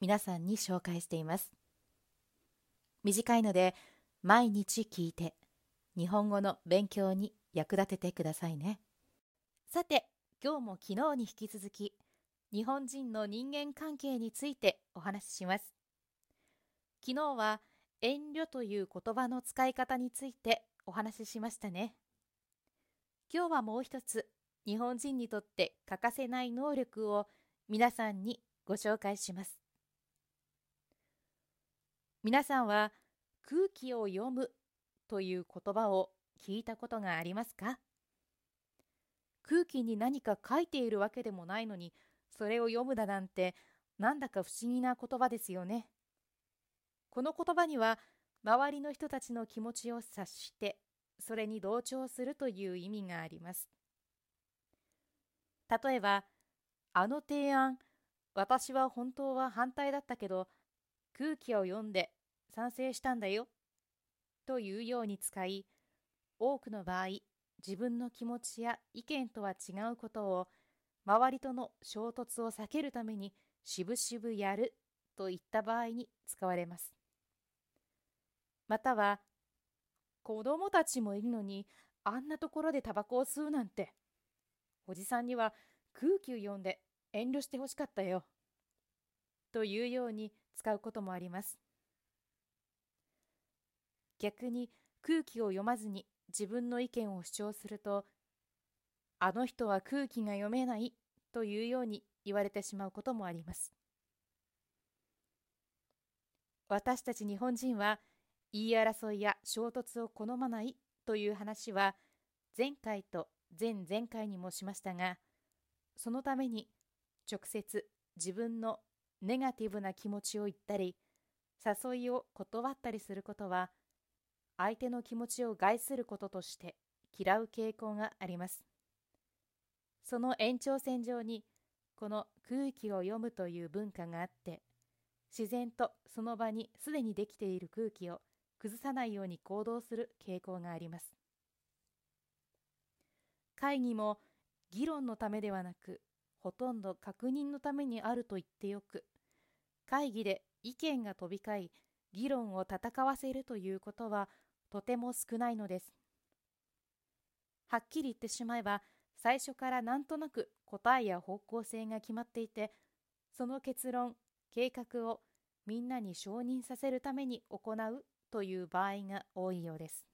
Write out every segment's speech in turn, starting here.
皆さんに紹介しています。短いので毎日聞いて日本語の勉強に役立ててくださいね。さて今日も昨日に引き続き日本人の人間関係についてお話しします。昨日は遠慮という言葉の使い方についてお話ししましたね。今日はもう一つ日本人にとって欠かせない能力を皆さんにご紹介します。皆さんは空気を読むという言葉を聞いたことがありますか？空気に何か書いているわけでもないのにそれを読むだなんてなんだか不思議な言葉ですよね。この言葉には周りの人たちの気持ちを察してそれに同調するという意味があります。例えば、あの提案、私は本当は反対だったけど空気を読んで賛成したんだよ。というように使い多くの場合自分の気持ちや意見とは違うことを周りとの衝突を避けるためにしぶしぶやるといった場合に使われます。または子供たちもいるのにあんなところでタバコを吸うなんて。おじさんには空気を読んで遠慮してほしかったよ。というように使うこともあります。逆に空気を読まずに自分の意見を主張すると、あの人は空気が読めないというように言われてしまうこともあります。私たち日本人は言い争いや衝突を好まないという話は前回と前々回にもしましたが、そのために直接自分のネガティブな気持ちを言ったり誘いを断ったりすることは相手の気持ちを害することとして嫌う傾向があります。その延長線上にこの空気を読むという文化があって自然とその場にすでにできている空気を崩さないように行動する傾向があります。会議も議論のためではなくほとんど確認のためにあると言ってよく会議で意見が飛び交い議論を戦わせるということはとても少ないのです。はっきり言ってしまえば最初からなんとなく答えや方向性が決まっていてその結論計画をみんなに承認させるために行うという場合が多いようです。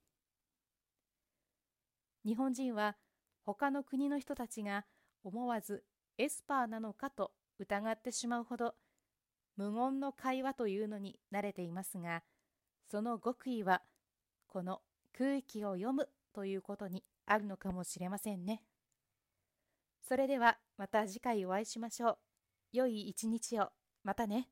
日本人は他の国の人たちが思わずエスパーなのかと疑ってしまうほど無言の会話というのに慣れていますがその極意はこの空気を読むということにあるのかもしれませんね。それではまた次回お会いしましょう。良い一日を。またね。